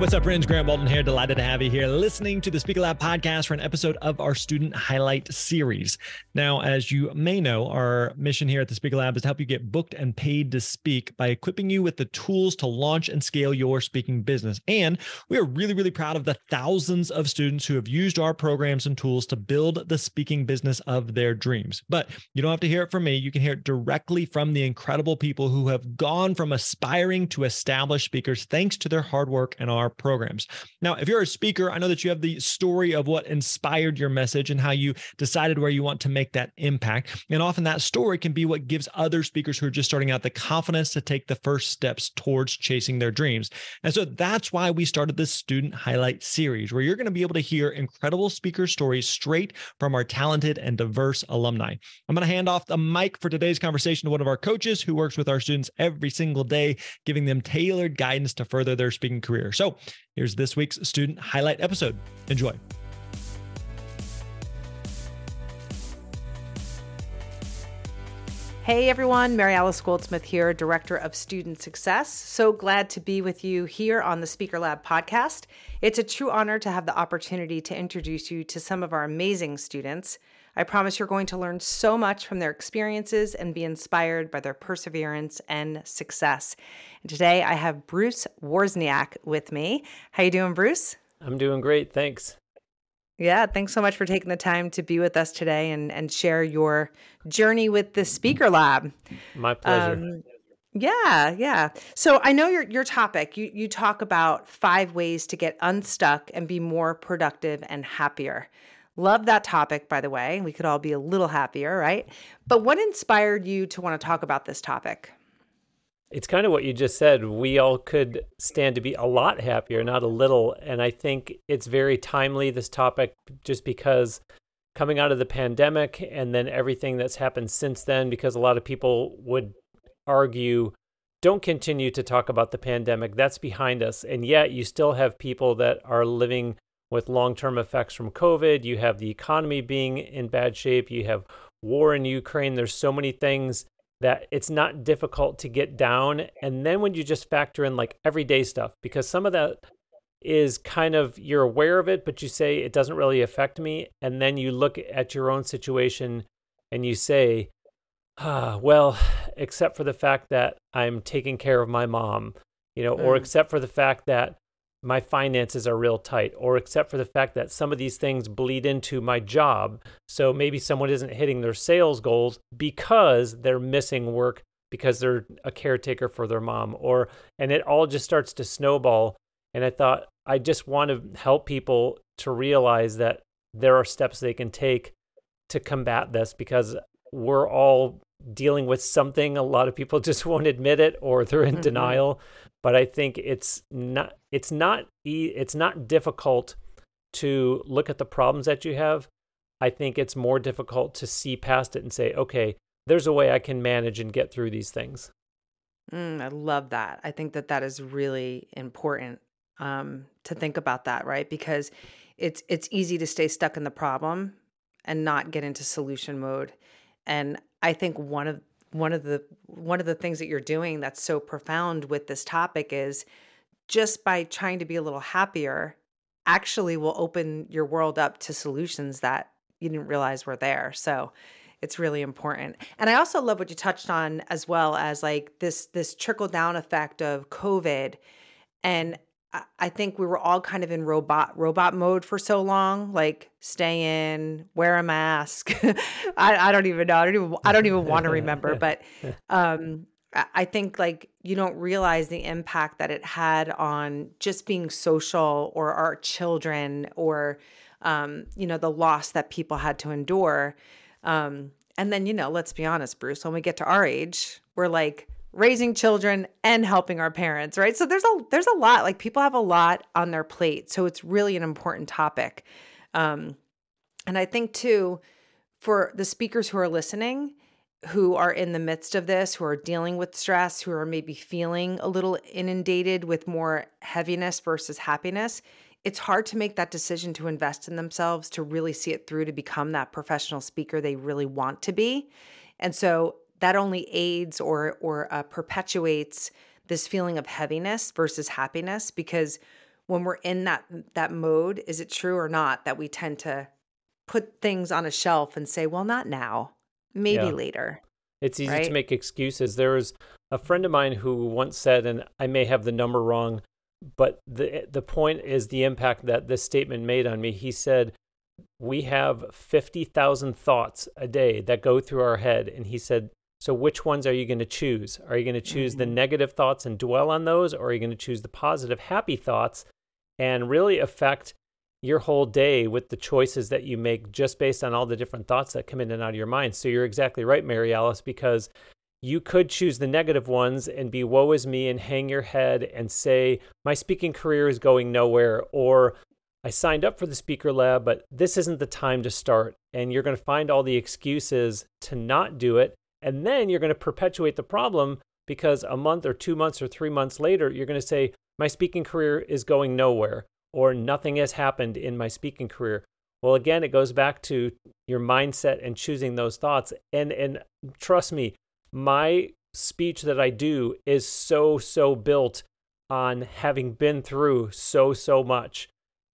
What's up, friends? Grant Baldwin here. Delighted to have you here listening to the Speaker Lab podcast for an episode of our student highlight series. Now, as you may know, our mission here at the Speaker Lab is to help you get booked and paid to speak by equipping you with the tools to launch and scale your speaking business. And we are really, really proud of the thousands of students who have used our programs and tools to build the speaking business of their dreams. But you don't have to hear it from me. You can hear it directly from the incredible people who have gone from aspiring to established speakers thanks to their hard work and our programs. Now, if you're a speaker, I know that you have the story of what inspired your message and how you decided where you want to make that impact. And often that story can be what gives other speakers who are just starting out the confidence to take the first steps towards chasing their dreams. And so that's why we started this student highlight series where you're going to be able to hear incredible speaker stories straight from our talented and diverse alumni. I'm going to hand off the mic for today's conversation to one of our coaches who works with our students every single day, giving them tailored guidance to further their speaking career. So here's this week's student highlight episode. Enjoy. Hey everyone, Maryalice Goldsmith here, Director of Student Success. So glad to be with you here on the Speaker Lab podcast. It's a true honor to have the opportunity to introduce you to some of our amazing students. I promise you're going to learn so much from their experiences and be inspired by their perseverance and success. And today I have Bruce Wawrzyniak with me. How you doing, Bruce? I'm doing great, thanks. Yeah, thanks so much for taking the time to be with us today and, and share your journey with the Speaker Lab. My pleasure. Um, yeah, yeah. So I know your your topic. You you talk about five ways to get unstuck and be more productive and happier. Love that topic, by the way. We could all be a little happier, right? But what inspired you to want to talk about this topic? It's kind of what you just said. We all could stand to be a lot happier, not a little. And I think it's very timely, this topic, just because coming out of the pandemic and then everything that's happened since then, because a lot of people would argue don't continue to talk about the pandemic. That's behind us. And yet you still have people that are living with long term effects from COVID. You have the economy being in bad shape. You have war in Ukraine. There's so many things that it's not difficult to get down. And then when you just factor in like everyday stuff, because some of that is kind of you're aware of it, but you say it doesn't really affect me. And then you look at your own situation and you say, ah, well, except for the fact that I'm taking care of my mom, you know, mm. or except for the fact that my finances are real tight, or except for the fact that some of these things bleed into my job. So maybe someone isn't hitting their sales goals because they're missing work because they're a caretaker for their mom, or and it all just starts to snowball. And I thought I just want to help people to realize that there are steps they can take to combat this because we're all dealing with something. A lot of people just won't admit it or they're in mm-hmm. denial but I think it's not it's not it's not difficult to look at the problems that you have. I think it's more difficult to see past it and say, okay, there's a way I can manage and get through these things. Mm, I love that. I think that that is really important um, to think about that, right? Because it's it's easy to stay stuck in the problem and not get into solution mode. And I think one of one of the one of the things that you're doing that's so profound with this topic is just by trying to be a little happier actually will open your world up to solutions that you didn't realize were there. So it's really important. And i also love what you touched on as well as like this this trickle down effect of covid. And I think we were all kind of in robot robot mode for so long, like stay in, wear a mask. I, I don't even know. I don't even I don't even want to remember. But um, I think like you don't realize the impact that it had on just being social or our children or um, you know the loss that people had to endure. Um, and then you know, let's be honest, Bruce. When we get to our age, we're like raising children and helping our parents, right? So there's a there's a lot like people have a lot on their plate. So it's really an important topic. Um and I think too for the speakers who are listening who are in the midst of this, who are dealing with stress, who are maybe feeling a little inundated with more heaviness versus happiness, it's hard to make that decision to invest in themselves, to really see it through, to become that professional speaker they really want to be. And so that only aids or or uh, perpetuates this feeling of heaviness versus happiness because when we're in that that mode is it true or not that we tend to put things on a shelf and say well not now maybe yeah. later it's easy right? to make excuses there was a friend of mine who once said and i may have the number wrong but the the point is the impact that this statement made on me he said we have 50,000 thoughts a day that go through our head and he said so, which ones are you going to choose? Are you going to choose the mm-hmm. negative thoughts and dwell on those, or are you going to choose the positive, happy thoughts and really affect your whole day with the choices that you make just based on all the different thoughts that come in and out of your mind? So, you're exactly right, Maryalice, because you could choose the negative ones and be woe is me and hang your head and say, my speaking career is going nowhere, or I signed up for the speaker lab, but this isn't the time to start. And you're going to find all the excuses to not do it and then you're going to perpetuate the problem because a month or two months or three months later, you're going to say, My speaking career is going nowhere, or nothing has happened in my speaking career. Well, again, it goes back to your mindset and choosing those thoughts. And, and trust me, my speech that I do is so, so built on having been through so, so much.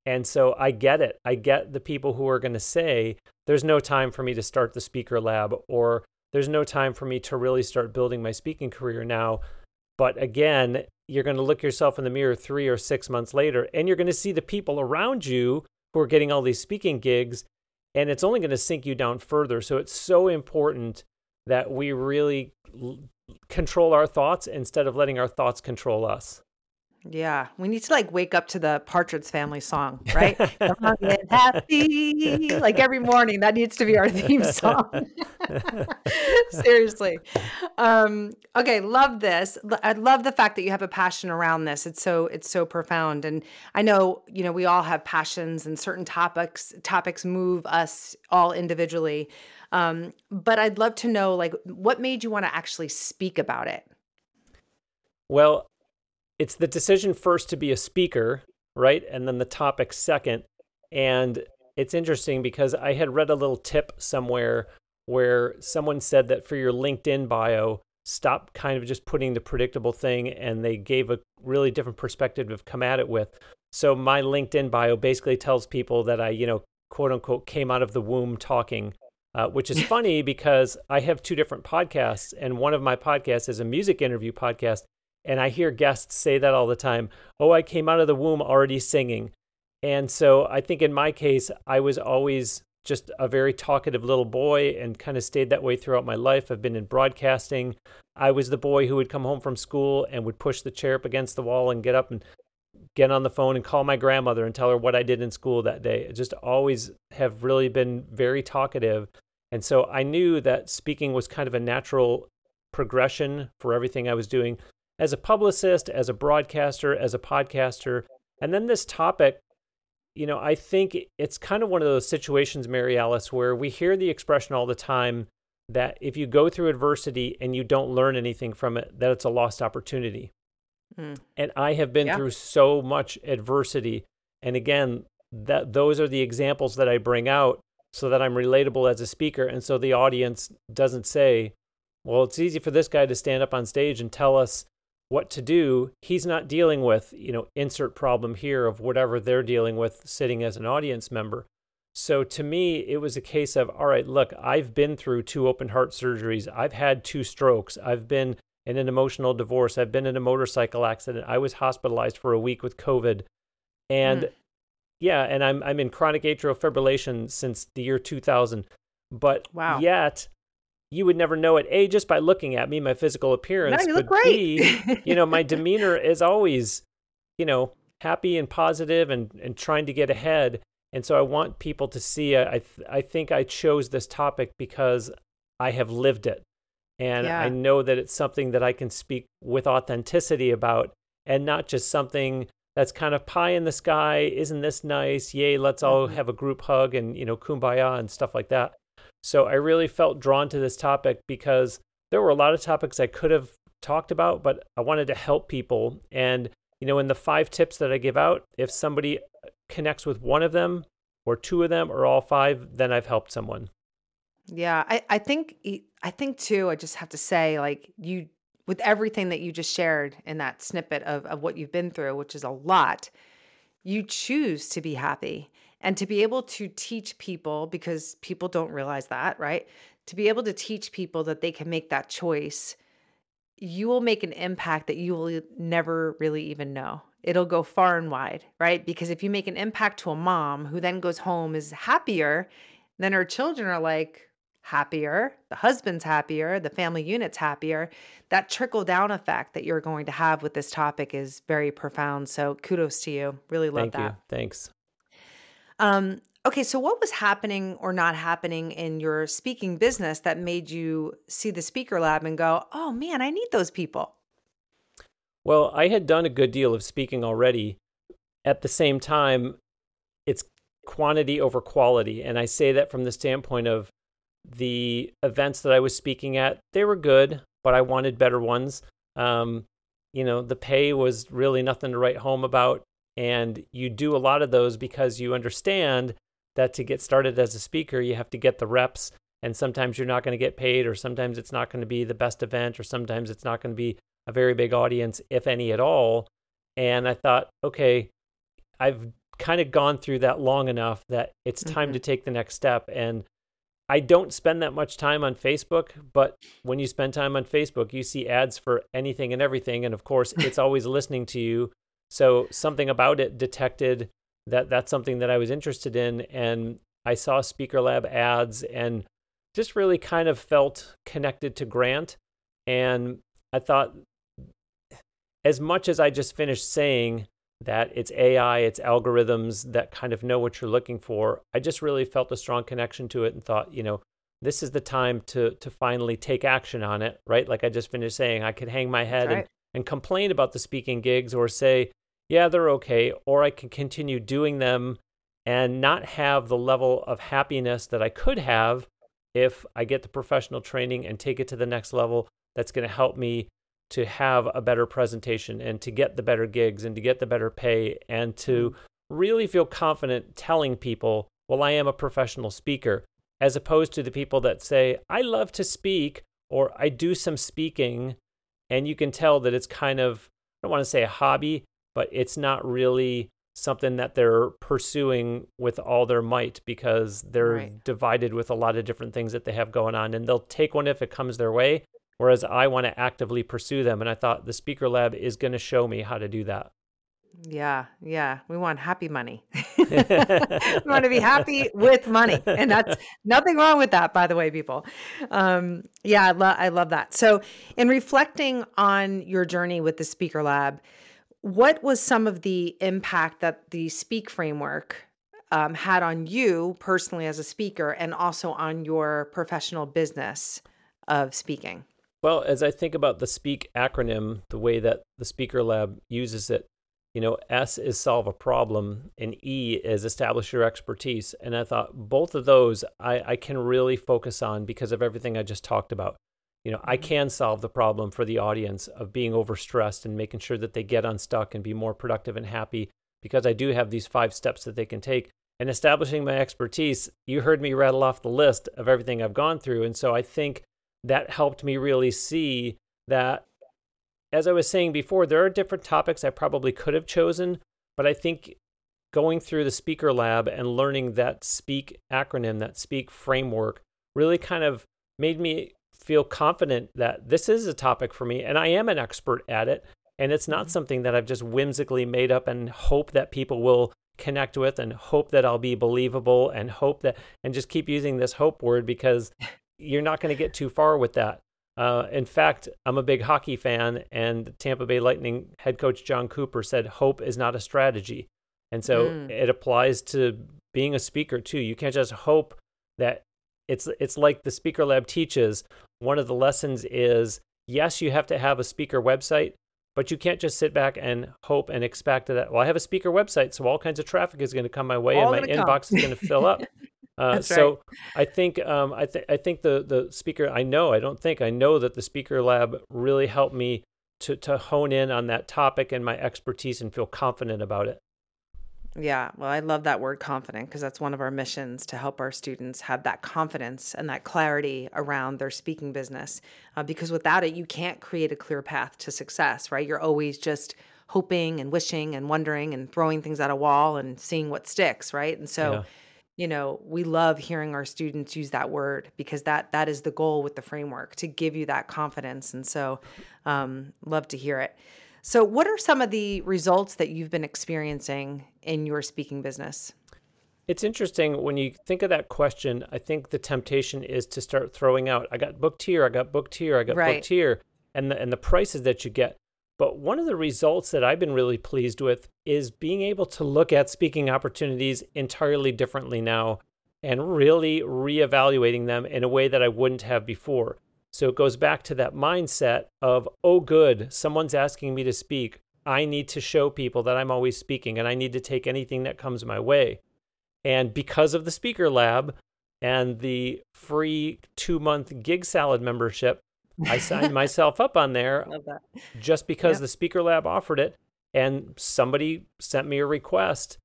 And so I get it. I get the people who are going to say, there's no time for me to start the speaker lab, or there's no time for me to really start building my speaking career now. But again, you're going to look yourself in the mirror three or six months later, and you're going to see the people around you who are getting all these speaking gigs, and it's only going to sink you down further. So it's so important that we really control our thoughts instead of letting our thoughts control us. Yeah, we need to like wake up to the Partridge Family song, right? Come on, get happy. Like every morning, that needs to be our theme song. Seriously. Um, okay, love this. I love the fact that you have a passion around this. It's so it's so profound, and I know you know we all have passions, and certain topics topics move us all individually. Um, but I'd love to know like what made you want to actually speak about it. Well, it's the decision first to be a speaker, right? And then the topic second. And it's interesting because I had read a little tip somewhere where someone said that for your LinkedIn bio, stop kind of just putting the predictable thing and they gave a really different perspective to come at it with. So my LinkedIn bio basically tells people that I, you know, quote unquote came out of the womb talking, uh, which is funny because I have two different podcasts and one of my podcasts is a music interview podcast and I hear guests say that all the time. Oh, I came out of the womb already singing. And so I think in my case, I was always just a very talkative little boy and kind of stayed that way throughout my life. I've been in broadcasting. I was the boy who would come home from school and would push the chair up against the wall and get up and get on the phone and call my grandmother and tell her what I did in school that day. I just always have really been very talkative. And so I knew that speaking was kind of a natural progression for everything I was doing as a publicist, as a broadcaster, as a podcaster. And then this topic, you know, I think it's kind of one of those situations, Maryalice, where we hear the expression all the time that if you go through adversity and you don't learn anything from it, that it's a lost opportunity. Mm. And I have been yeah. through so much adversity. And again, that those are the examples that I bring out so that I'm relatable as a speaker. And so the audience doesn't say, well, it's easy for this guy to stand up on stage and tell us what to do, he's not dealing with, you know, insert problem here of whatever they're dealing with sitting as an audience member. So to me, it was a case of, all right, look, I've been through two open heart surgeries. I've had two strokes. I've been in an emotional divorce. I've been in a motorcycle accident. I was hospitalized for a week with COVID. And mm. yeah, and I'm I'm in chronic atrial fibrillation since the year 2000. But wow. yet you would never know it a just by looking at me my physical appearance no, you look but great. b you know my demeanor is always you know happy and positive and and trying to get ahead and so i want people to see i th- i think i chose this topic because i have lived it and yeah. I know that it's something that I can speak with authenticity about and not just something that's kind of pie in the sky. Isn't this nice? Yay, let's all mm-hmm. have a group hug and, you know, kumbaya and stuff like that. So I really felt drawn to this topic because there were a lot of topics I could have talked about, but I wanted to help people. And, you know, in the five tips that I give out, if somebody connects with one of them or two of them or all five, then I've helped someone. Yeah, I, I think I think too, I just have to say, like you with everything that you just shared in that snippet of, of what you've been through, which is a lot, you choose to be happy and to be able to teach people because people don't realize that, right? To be able to teach people that they can make that choice, you will make an impact that you will never really even know. It'll go far and wide, right? Because if you make an impact to a mom who then goes home is happier, then her children are like, happier, the husband's happier, the family unit's happier. That trickle down effect that you're going to have with this topic is very profound. So kudos to you. Really love Thank that. You. Thanks. Um, okay, so what was happening or not happening in your speaking business that made you see the speaker lab and go, oh man, I need those people? Well, I had done a good deal of speaking already. At the same time, it's quantity over quality. And I say that from the standpoint of the events that I was speaking at, they were good, but I wanted better ones. Um, you know, the pay was really nothing to write home about. And you do a lot of those because you understand that to get started as a speaker, you have to get the reps. And sometimes you're not going to get paid, or sometimes it's not going to be the best event, or sometimes it's not going to be a very big audience, if any at all. And I thought, okay, I've kind of gone through that long enough that it's time mm-hmm. to take the next step. And I don't spend that much time on Facebook, but when you spend time on Facebook, you see ads for anything and everything. And of course, it's always listening to you. So something about it detected that that's something that I was interested in. And I saw Speaker Lab ads and just really kind of felt connected to Grant. And I thought, as much as I just finished saying that it's AI, it's algorithms that kind of know what you're looking for. I just really felt a strong connection to it and thought, you know, this is the time to to finally take action on it, right? Like I just finished saying, I could hang my head right. and, and complain about the speaking gigs or say, yeah, they're okay, or I can continue doing them and not have the level of happiness that I could have if I get the professional training and take it to the next level that's going to help me to have a better presentation and to get the better gigs and to get the better pay and to mm-hmm. really feel confident telling people, well, I am a professional speaker, as opposed to the people that say, I love to speak or I do some speaking. And you can tell that it's kind of, I don't want to say a hobby, but it's not really something that they're pursuing with all their might because they're right. divided with a lot of different things that they have going on. And they'll take one if it comes their way, whereas I want to actively pursue them. And I thought the Speaker Lab is going to show me how to do that. Yeah, yeah. We want happy money. we want to be happy with money. And that's nothing wrong with that, by the way, people. Um, yeah, I, lo- I love that. So, in reflecting on your journey with the Speaker Lab, what was some of the impact that the Speak framework um, had on you personally as a speaker and also on your professional business of speaking? Well, as I think about the SPEAK acronym, the way that the Speaker Lab uses it, you know, S is solve a problem and E is establish your expertise. And I thought both of those I, I can really focus on because of everything I just talked about. You know, I mm-hmm. can solve the problem for the audience of being overstressed and making sure that they get unstuck and be more productive and happy because I do have these five steps that they can take. And establishing my expertise, you heard me rattle off the list of everything I've gone through. And so I think that helped me really see that, as I was saying before, there are different topics I probably could have chosen, but I think going through the Speaker Lab and learning that SPEAK acronym, that SPEAK framework, really kind of made me feel confident that this is a topic for me and I am an expert at it. And it's not mm-hmm. something that I've just whimsically made up and hope that people will connect with and hope that I'll be believable and hope that, and just keep using this hope word because you're not going to get too far with that. Uh, in fact, I'm a big hockey fan, and Tampa Bay Lightning head coach Jon Cooper said, Hope is not a strategy. And so mm. it applies to being a speaker too. You can't just hope that it's it's like the speaker lab teaches. One of the lessons is yes, you have to have a speaker website, but you can't just sit back and hope and expect that. Well, I have a speaker website, so all kinds of traffic is going to come my way, all and my inbox is going to fill up. Uh, so right. I think um, I, th- I think the the speaker I know I don't think I know that the speaker lab really helped me to to hone in on that topic and my expertise and feel confident about it. Yeah, well, I love that word confident because that's one of our missions to help our students have that confidence and that clarity around their speaking business. Uh, because without it, you can't create a clear path to success, right? You're always just hoping and wishing and wondering and throwing things at a wall and seeing what sticks, right? And so, yeah. you know, we love hearing our students use that word because that that is the goal with the framework to give you that confidence. And so, um, love to hear it. So, what are some of the results that you've been experiencing in your speaking business? It's interesting when you think of that question. I think the temptation is to start throwing out, I got booked here, I got booked here, I got right. booked here, and the, and the prices that you get. But one of the results that I've been really pleased with is being able to look at speaking opportunities entirely differently now and really reevaluating them in a way that I wouldn't have before. So it goes back to that mindset of, oh, good, someone's asking me to speak. I need to show people that I'm always speaking and I need to take anything that comes my way. And because of the Speaker Lab and the free two month GigSalad membership, I signed myself up on there just because yep. the Speaker Lab offered it. And somebody sent me a request.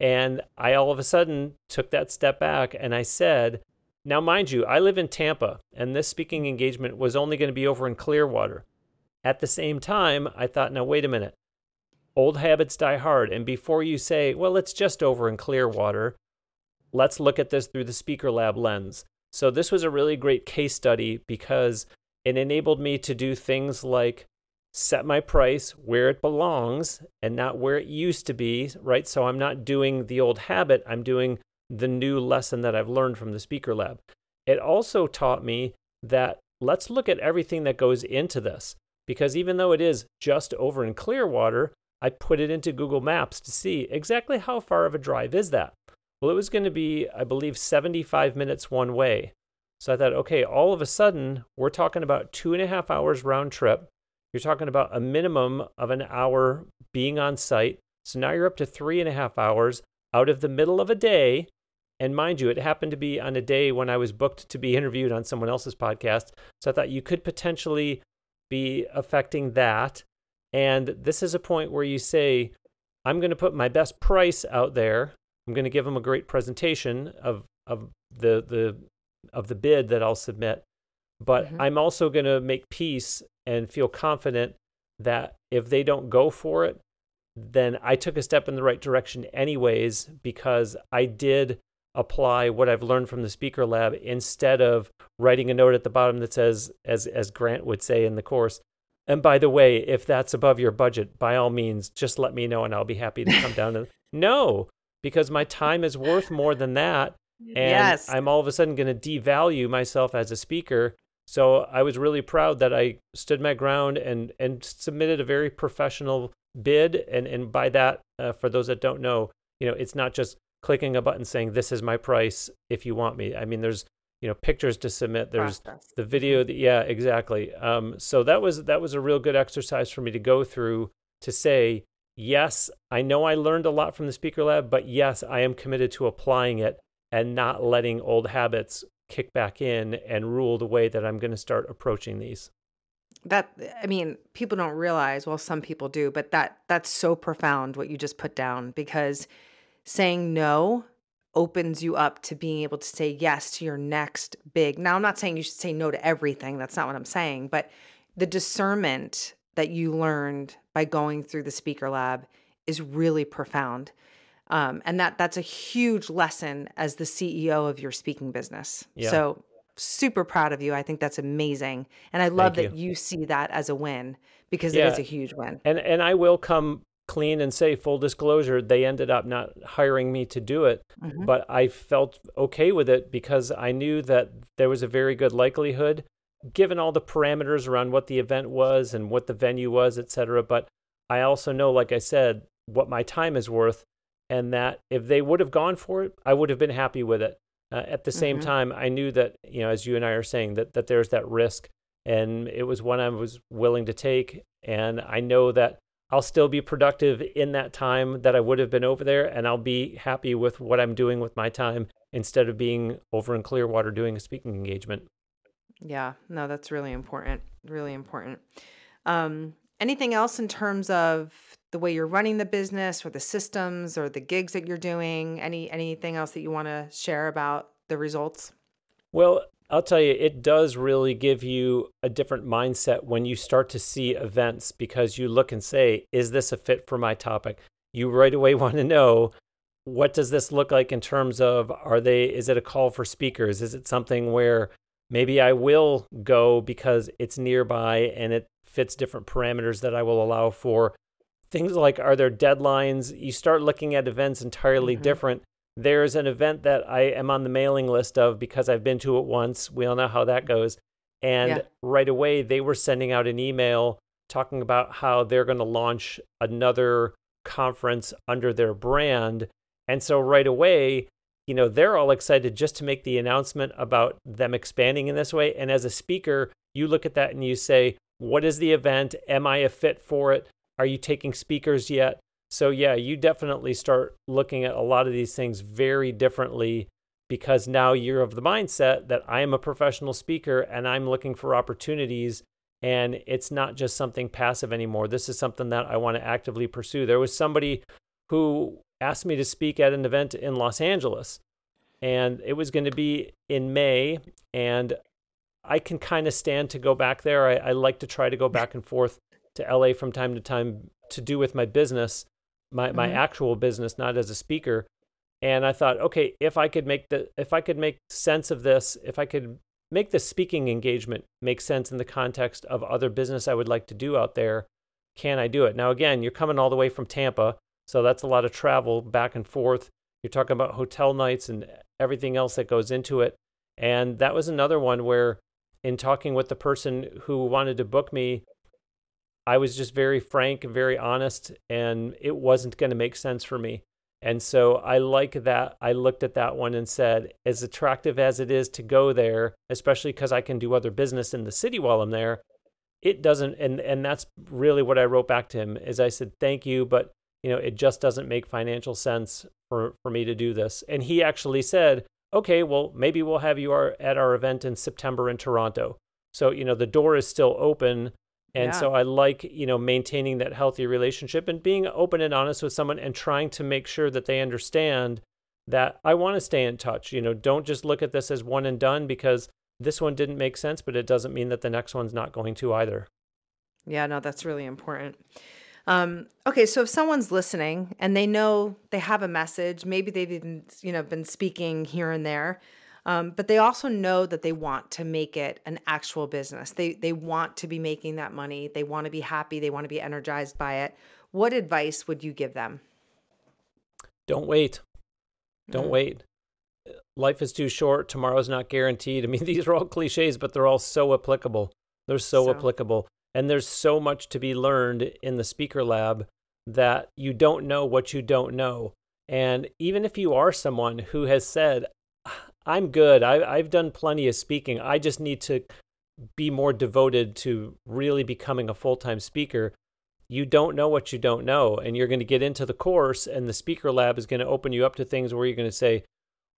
And I all of a sudden took that step back and I said, now, mind you, I live in Tampa, and this speaking engagement was only going to be over in Clearwater. At the same time, I thought, now, wait a minute. Old habits die hard. And before you say, well, it's just over in Clearwater, let's look at this through the Speaker Lab lens. So, this was a really great case study because it enabled me to do things like set my price where it belongs and not where it used to be, right? So, I'm not doing the old habit, I'm doing the new lesson that I've learned from the Speaker Lab. It also taught me that let's look at everything that goes into this. Because even though it is just over in Clearwater, I put it into Google Maps to see exactly how far of a drive is that. Well, it was going to be, I believe, 75 minutes one way. So I thought, okay, all of a sudden, we're talking about two and a half hours round trip. You're talking about a minimum of an hour being on site. So now you're up to three and a half hours out of the middle of a day and mind you, it happened to be on a day when I was booked to be interviewed on someone else's podcast. So I thought you could potentially be affecting that. And this is a point where you say, I'm going to put my best price out there. I'm going to give them a great presentation of, of the, the, of the bid that I'll submit. But mm-hmm. I'm also going to make peace and feel confident that if they don't go for it, then I took a step in the right direction, anyways, because I did apply what I've learned from the speaker lab instead of writing a note at the bottom that says, as as Grant would say in the course, and by the way, if that's above your budget, by all means, just let me know and I'll be happy to come down. And no, because my time is worth more than that, and yes. I'm all of a sudden going to devalue myself as a speaker. So I was really proud that I stood my ground and and submitted a very professional bid. And and by that, uh, for those that don't know, you know, it's not just clicking a button saying this is my price if you want me. I mean, there's you know pictures to submit. There's Process. the video. That, yeah, exactly. Um, so that was that was a real good exercise for me to go through to say yes, I know I learned a lot from the Speaker Lab, but yes, I am committed to applying it and not letting old habits kick back in and rule the way that I'm going to start approaching these that i mean people don't realize well some people do but that that's so profound what you just put down because saying no opens you up to being able to say yes to your next big. Now, I'm not saying you should say no to everything. That's not what I'm saying. But the discernment that you learned by going through the speaker lab is really profound. Um, and that that's a huge lesson as the CEO of your speaking business. Yeah. So super proud of you. I think that's amazing. And I love Thank that you. you see that as a win because Yeah. it is a huge win. And and I will come clean and say full disclosure, they ended up not hiring me to do it, Mhm. but I felt okay with it because I knew that there was a very good likelihood given all the parameters around what the event was and what the venue was, et cetera. But I also know, like I said, what my time is worth, and that if they would have gone for it, I would have been happy with it. Uh, at the same Mhm. time, I knew that, you know, as you and I are saying, that, that there's that risk, and it was one I was willing to take. And I know that I'll still be productive in that time that I would have been over there, and I'll be happy with what I'm doing with my time instead of being over in Clearwater doing a speaking engagement. Yeah, no, that's really important. Really important. Um, anything else in terms of the way you're running the business or the systems or the gigs that you're doing? Any anything else that you want to share about the results? Well, I'll tell you, it does really give you a different mindset when you start to see events because you look and say, is this a fit for my topic? You right away want to know what does this look like in terms of are they is it a call for speakers? Is it something where maybe I will go because it's nearby and it fits different parameters that I will allow for? Things like are there deadlines? You start looking at events entirely Mhm. different there's an event that I am on the mailing list of because I've been to it once. We all know how that goes. And Yeah. right away, they were sending out an email talking about how they're going to launch another conference under their brand. And so right away, you know, they're all excited just to make the announcement about them expanding in this way. And as a speaker, you look at that and you say, what is the event? Am I a fit for it? Are you taking speakers yet? So, yeah, you definitely start looking at a lot of these things very differently because now you're of the mindset that I am a professional speaker and I'm looking for opportunities. And it's not just something passive anymore. This is something that I want to actively pursue. There was somebody who asked me to speak at an event in Los Angeles, and it was going to be in May. And I can kind of stand to go back there. I, I like to try to go back and forth to LA from time to time to do with my business my my Mhm. actual business, not as a speaker. And I thought, okay, if I could make the if I could make sense of this, if I could make the speaking engagement make sense in the context of other business I would like to do out there, can I do it? Now again, you're coming all the way from Tampa, so that's a lot of travel back and forth. You're talking about hotel nights and everything else that goes into it. And that was another one where in talking with the person who wanted to book me, I was just very frank and very honest, and it wasn't going to make sense for me. And so I like that. I looked at that one and said, as attractive as it is to go there, especially because I can do other business in the city while I'm there, it doesn't. And and that's really what I wrote back to him. Is I said, thank you, but you know, it just doesn't make financial sense for for me to do this. And he actually said, okay, well, maybe we'll have you our, at our event in September in Toronto. So you know, the door is still open and Yeah. so I like, you know, maintaining that healthy relationship and being open and honest with someone and trying to make sure that they understand that I want to stay in touch. You know, don't just look at this as one and done because this one didn't make sense, but it doesn't mean that the next one's not going to either. Yeah, no, that's really important. Um, okay, so if someone's listening and they know they have a message, maybe they've even you know been speaking here and there, um, but they also know that they want to make it an actual business. They they want to be making that money. They want to be happy. They want to be energized by it. What advice would you give them? Don't wait. Don't Mm. wait. Life is too short. Tomorrow's not guaranteed. I mean, these are all cliches, but they're all so applicable. They're so, So. applicable. And there's so much to be learned in the speaker lab that you don't know what you don't know. And even if you are someone who has said, I'm good, I, I've done plenty of speaking, I just need to be more devoted to really becoming a full time speaker, you don't know what you don't know. And you're going to get into the course, and the speaker lab is going to open you up to things where you're going to say,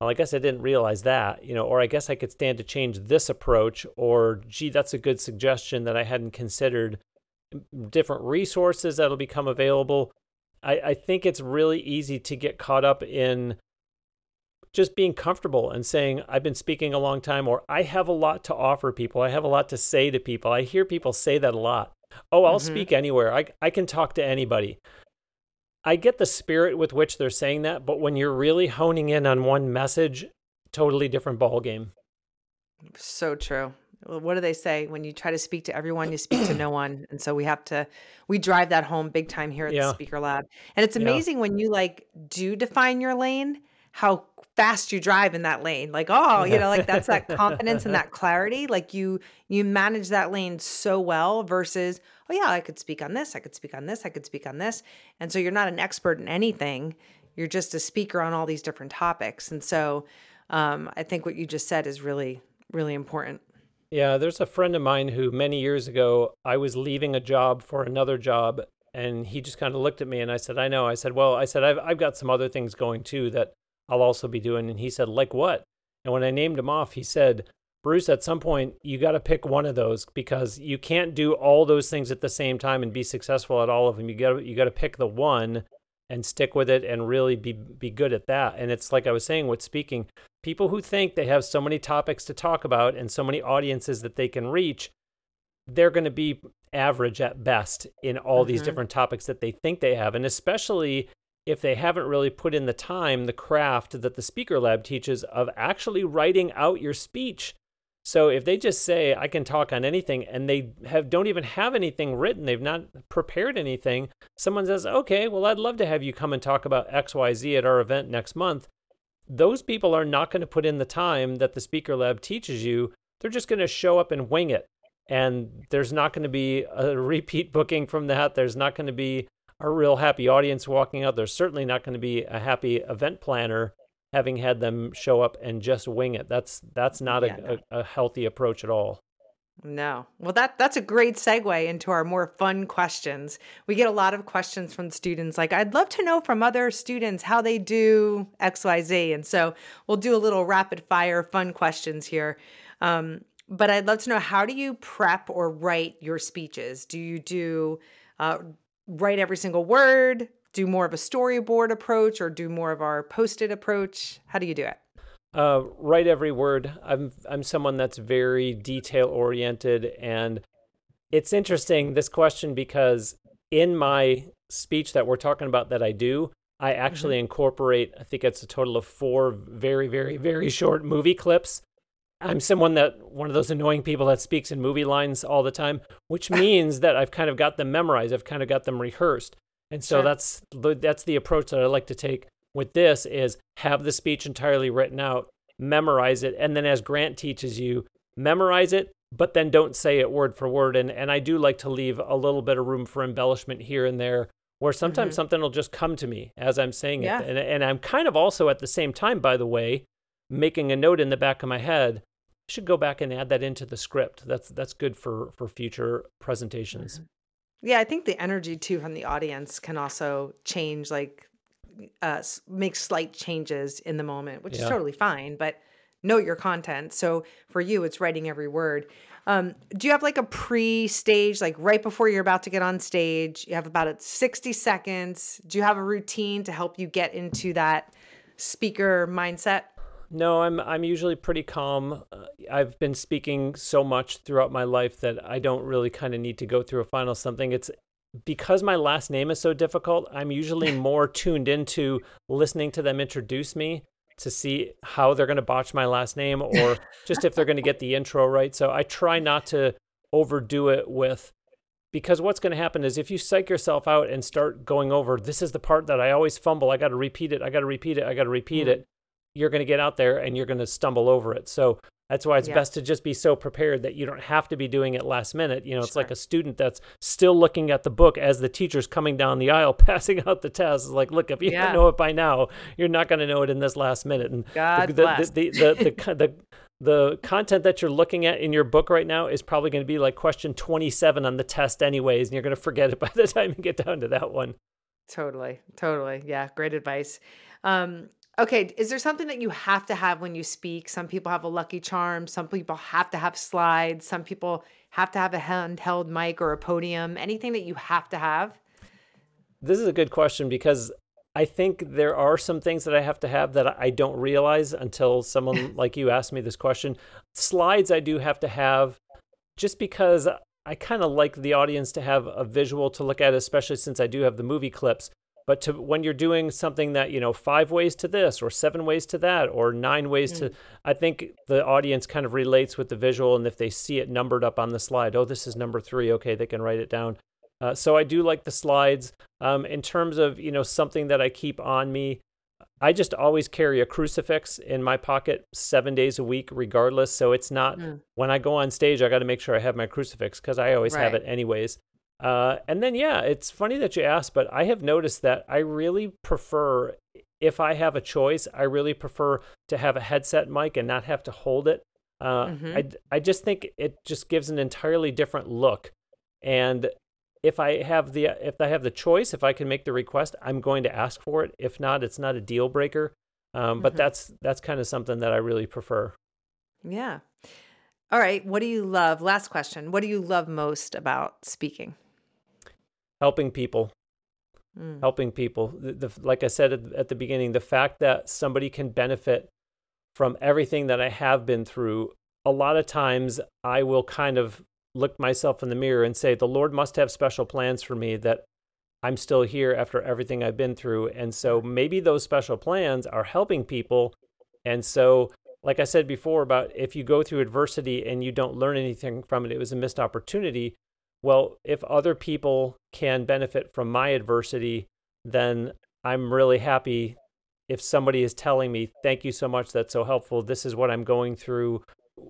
well, I guess I didn't realize that, you know, or I guess I could stand to change this approach, or gee, that's a good suggestion that I hadn't considered. Different resources that'll become available. I, I think it's really easy to get caught up in just being comfortable and saying, I've been speaking a long time, or I have a lot to offer people. I have a lot to say to people. I hear people say that a lot. Oh, I'll Mhm. speak anywhere. I, I can talk to anybody. I get the spirit with which they're saying that, but when you're really honing in on one message, totally different ball game. So true. What do they say? When you try to speak to everyone, you speak to no one. And so we have to, we drive that home big time here at Yeah. the Speaker Lab. And it's Yeah. amazing when you like do define your lane, how fast you drive in that lane. Like, oh, you know, like that's that confidence and that clarity. Like you, you manage that lane so well versus, oh yeah, I could speak on this. I could speak on this. I could speak on this. And so you're not an expert in anything. You're just a speaker on all these different topics. And so um, I think what you just said is really, really important. Yeah, there's a friend of mine who many years ago I was leaving a job for another job and he just kind of looked at me and I said, "I know." I said, "Well, I said I've I've got some other things going too that I'll also be doing." And he said, "Like what?" And when I named him off, he said, "Bruce, at some point you got to pick one of those because you can't do all those things at the same time and be successful at all of them. You got you got to pick the one and stick with it and really be be good at that." And it's like I was saying with speaking, people who think they have so many topics to talk about and so many audiences that they can reach, they're going to be average at best in all these Mhm. different topics that they think they have. And especially if they haven't really put in the time, the craft that the Speaker Lab teaches of actually writing out your speech. So if they just say I can talk on anything and they have don't even have anything written, they've not prepared anything, someone says, "Okay, well I'd love to have you come and talk about XYZ at our event next month." those people are not going to put in the time that the speaker lab teaches you they're just going to show up and wing it and there's not going to be a repeat booking from that there's not going to be a real happy audience walking out there's certainly not going to be a happy event planner having had them show up and just wing it that's that's not Yeah, a, no. a, a healthy approach at all No. Well, that that's a great segue into our more fun questions. We get a lot of questions from students like I'd love to know from other students how they do XYZ. And so we'll do a little rapid fire fun questions here. Um, but I'd love to know how do you prep or write your speeches? Do you do uh, write every single word? Do more of a storyboard approach or do more of our post-it approach? How do you do it? Uh, write every word. I'm I'm someone that's very detail oriented, and it's interesting this question because in my speech that we're talking about that I do, I actually incorporate. I think it's a total of four very very very short movie clips. I'm someone that one of those annoying people that speaks in movie lines all the time, which means that I've kind of got them memorized. I've kind of got them rehearsed, and so Sure. that's the- that's the approach that I like to take with this is have the speech entirely written out, memorize it, and then as Grant teaches you, memorize it, but then don't say it word for word. And and I do like to leave a little bit of room for embellishment here and there, where sometimes Mhm. something will just come to me as I'm saying Yeah. it. And and I'm kind of also at the same time, by the way, making a note in the back of my head. Should go back and add that into the script. That's that's good for for future presentations. Yeah, I think the energy too from the audience can also change, like uh, make slight changes in the moment, which is totally fine. But know your content. So for you, it's writing every word. Um, do you have like a pre-stage, like right before you're about to get on stage? You have about 60 seconds. Do you have a routine to help you get into that speaker mindset? No, I'm I'm usually pretty calm. I've been speaking so much throughout my life that I don't really kind of need to go through a final something. It's because my last name is so difficult. I'm usually more tuned into listening to them introduce me to see how they're going to botch my last name or just if they're going to get the intro right. So I try not to overdo it with because what's going to happen is if you psych yourself out and start going over this is the part that I always fumble, I got to repeat it, I got to repeat it, I got to repeat Mhm. it you're going to get out there and you're going to stumble over it. So that's why it's Yeah. best to just be so prepared that you don't have to be doing it last minute. You know, it's like a student that's still looking at the book as the teacher's coming down the aisle passing out the test. It's like, look, if you Yeah. don't know it by now, you're not going to know it in this last minute. And God the, the, bless. the, the, the, the, the, the content that you're looking at in your book right now is probably going to be like question 27 on the test anyways, and you're going to forget it by the time you get down to that one. Totally. Totally. Yeah. Great advice. Um, okay. Is there something that you have to have when you speak? Some people have a lucky charm. Some people have to have slides. Some people have to have a handheld mic or a podium. Anything that you have to have? This is a good question because I think there are some things that I have to have that I don't realize until someone like you asked me this question. Slides I do have to have just because I kind of like the audience to have a visual to look at, especially since I do have the movie clips. But to when you're doing something that you know five ways to this or seven ways to that or nine ways mm. to i think the audience kind of relates with the visual and if they see it numbered up on the slide oh this is number three okay they can write it down uh, so i do like the slides um, in terms of you know something that i keep on me I just always carry a crucifix in my pocket seven days a week, regardless. So it's not mm. when I go on stage, I got to make sure I have my crucifix because I always right. have it anyways. Uh, and then, yeah, it's funny that you asked, but I have noticed that I really prefer, if I have a choice, I really prefer to have a headset mic and not have to hold it. Uh, mm-hmm. I, I just think it just gives an entirely different look. And if I have the if I have the choice, if I can make the request, I'm going to ask for it. If not, it's not a deal breaker. Um, mm-hmm. But that's that's kind of something that I really prefer. Yeah. All right. What do you love? Last question. What do you love most about speaking? Helping people. Mm. Helping people. The, the, like I said at, at the beginning, the fact that somebody can benefit from everything that I have been through. A lot of times, I will kind of look myself in the mirror and say, the Lord must have special plans for me that I'm still here after everything I've been through. And so maybe those special plans are helping people. And so, like I said before, about if you go through adversity and you don't learn anything from it, it was a missed opportunity. Well, if other people can benefit from my adversity, then I'm really happy if somebody is telling me, thank you so much, that's so helpful. This is what I'm going through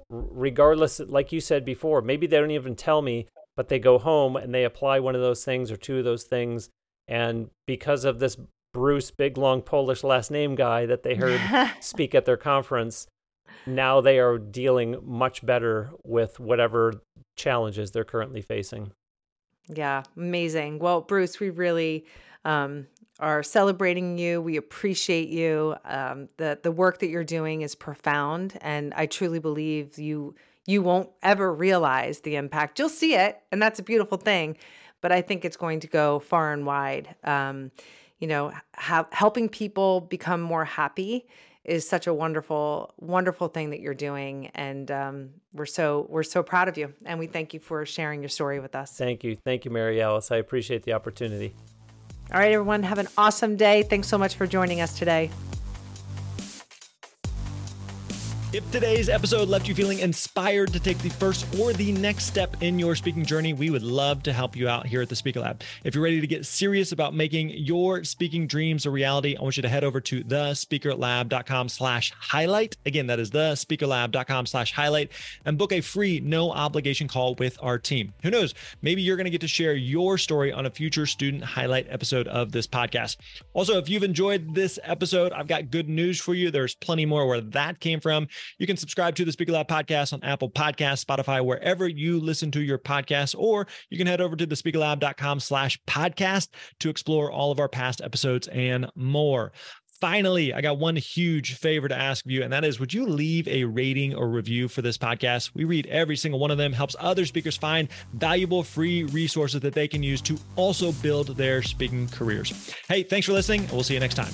regardless, like you said before, maybe they don't even tell me, but they go home and they apply one of those things or two of those things. And because of this Bruce, big long Polish last name guy that they heard speak at their conference, now they are dealing much better with whatever challenges they're currently facing. Yeah, amazing. Well, Bruce, we really um, are celebrating you. We appreciate you. Um, the the work that you're doing is profound, and I truly believe you you won't ever realize the impact. You'll see it, and that's a beautiful thing. But I think it's going to go far and wide. Um, you know, ha- helping people become more happy is such a wonderful, wonderful thing that you're doing, and um, we're so we're so proud of you, and we thank you for sharing your story with us. Thank you, thank you, Maryalice. I appreciate the opportunity. All right, everyone, have an awesome day. Thanks so much for joining us today. If today's episode left you feeling inspired to take the first or the next step in your speaking journey, we would love to help you out here at the Speaker Lab. If you're ready to get serious about making your speaking dreams a reality, I want you to head over to thespeakerlab.com slash highlight. Again, that is thespeakerlab.com slash highlight and book a free, no obligation call with our team. Who knows? Maybe you're going to get to share your story on a future student highlight episode of this podcast. Also, if you've enjoyed this episode, I've got good news for you. There's plenty more where that came from. You can subscribe to the Speaker Lab podcast on Apple Podcasts, Spotify, wherever you listen to your podcasts, or you can head over to thespeakerlab.com slash podcast to explore all of our past episodes and more. Finally, I got one huge favor to ask of you, and that is would you leave a rating or review for this podcast? We read every single one of them, helps other speakers find valuable free resources that they can use to also build their speaking careers. Hey, thanks for listening, and we'll see you next time.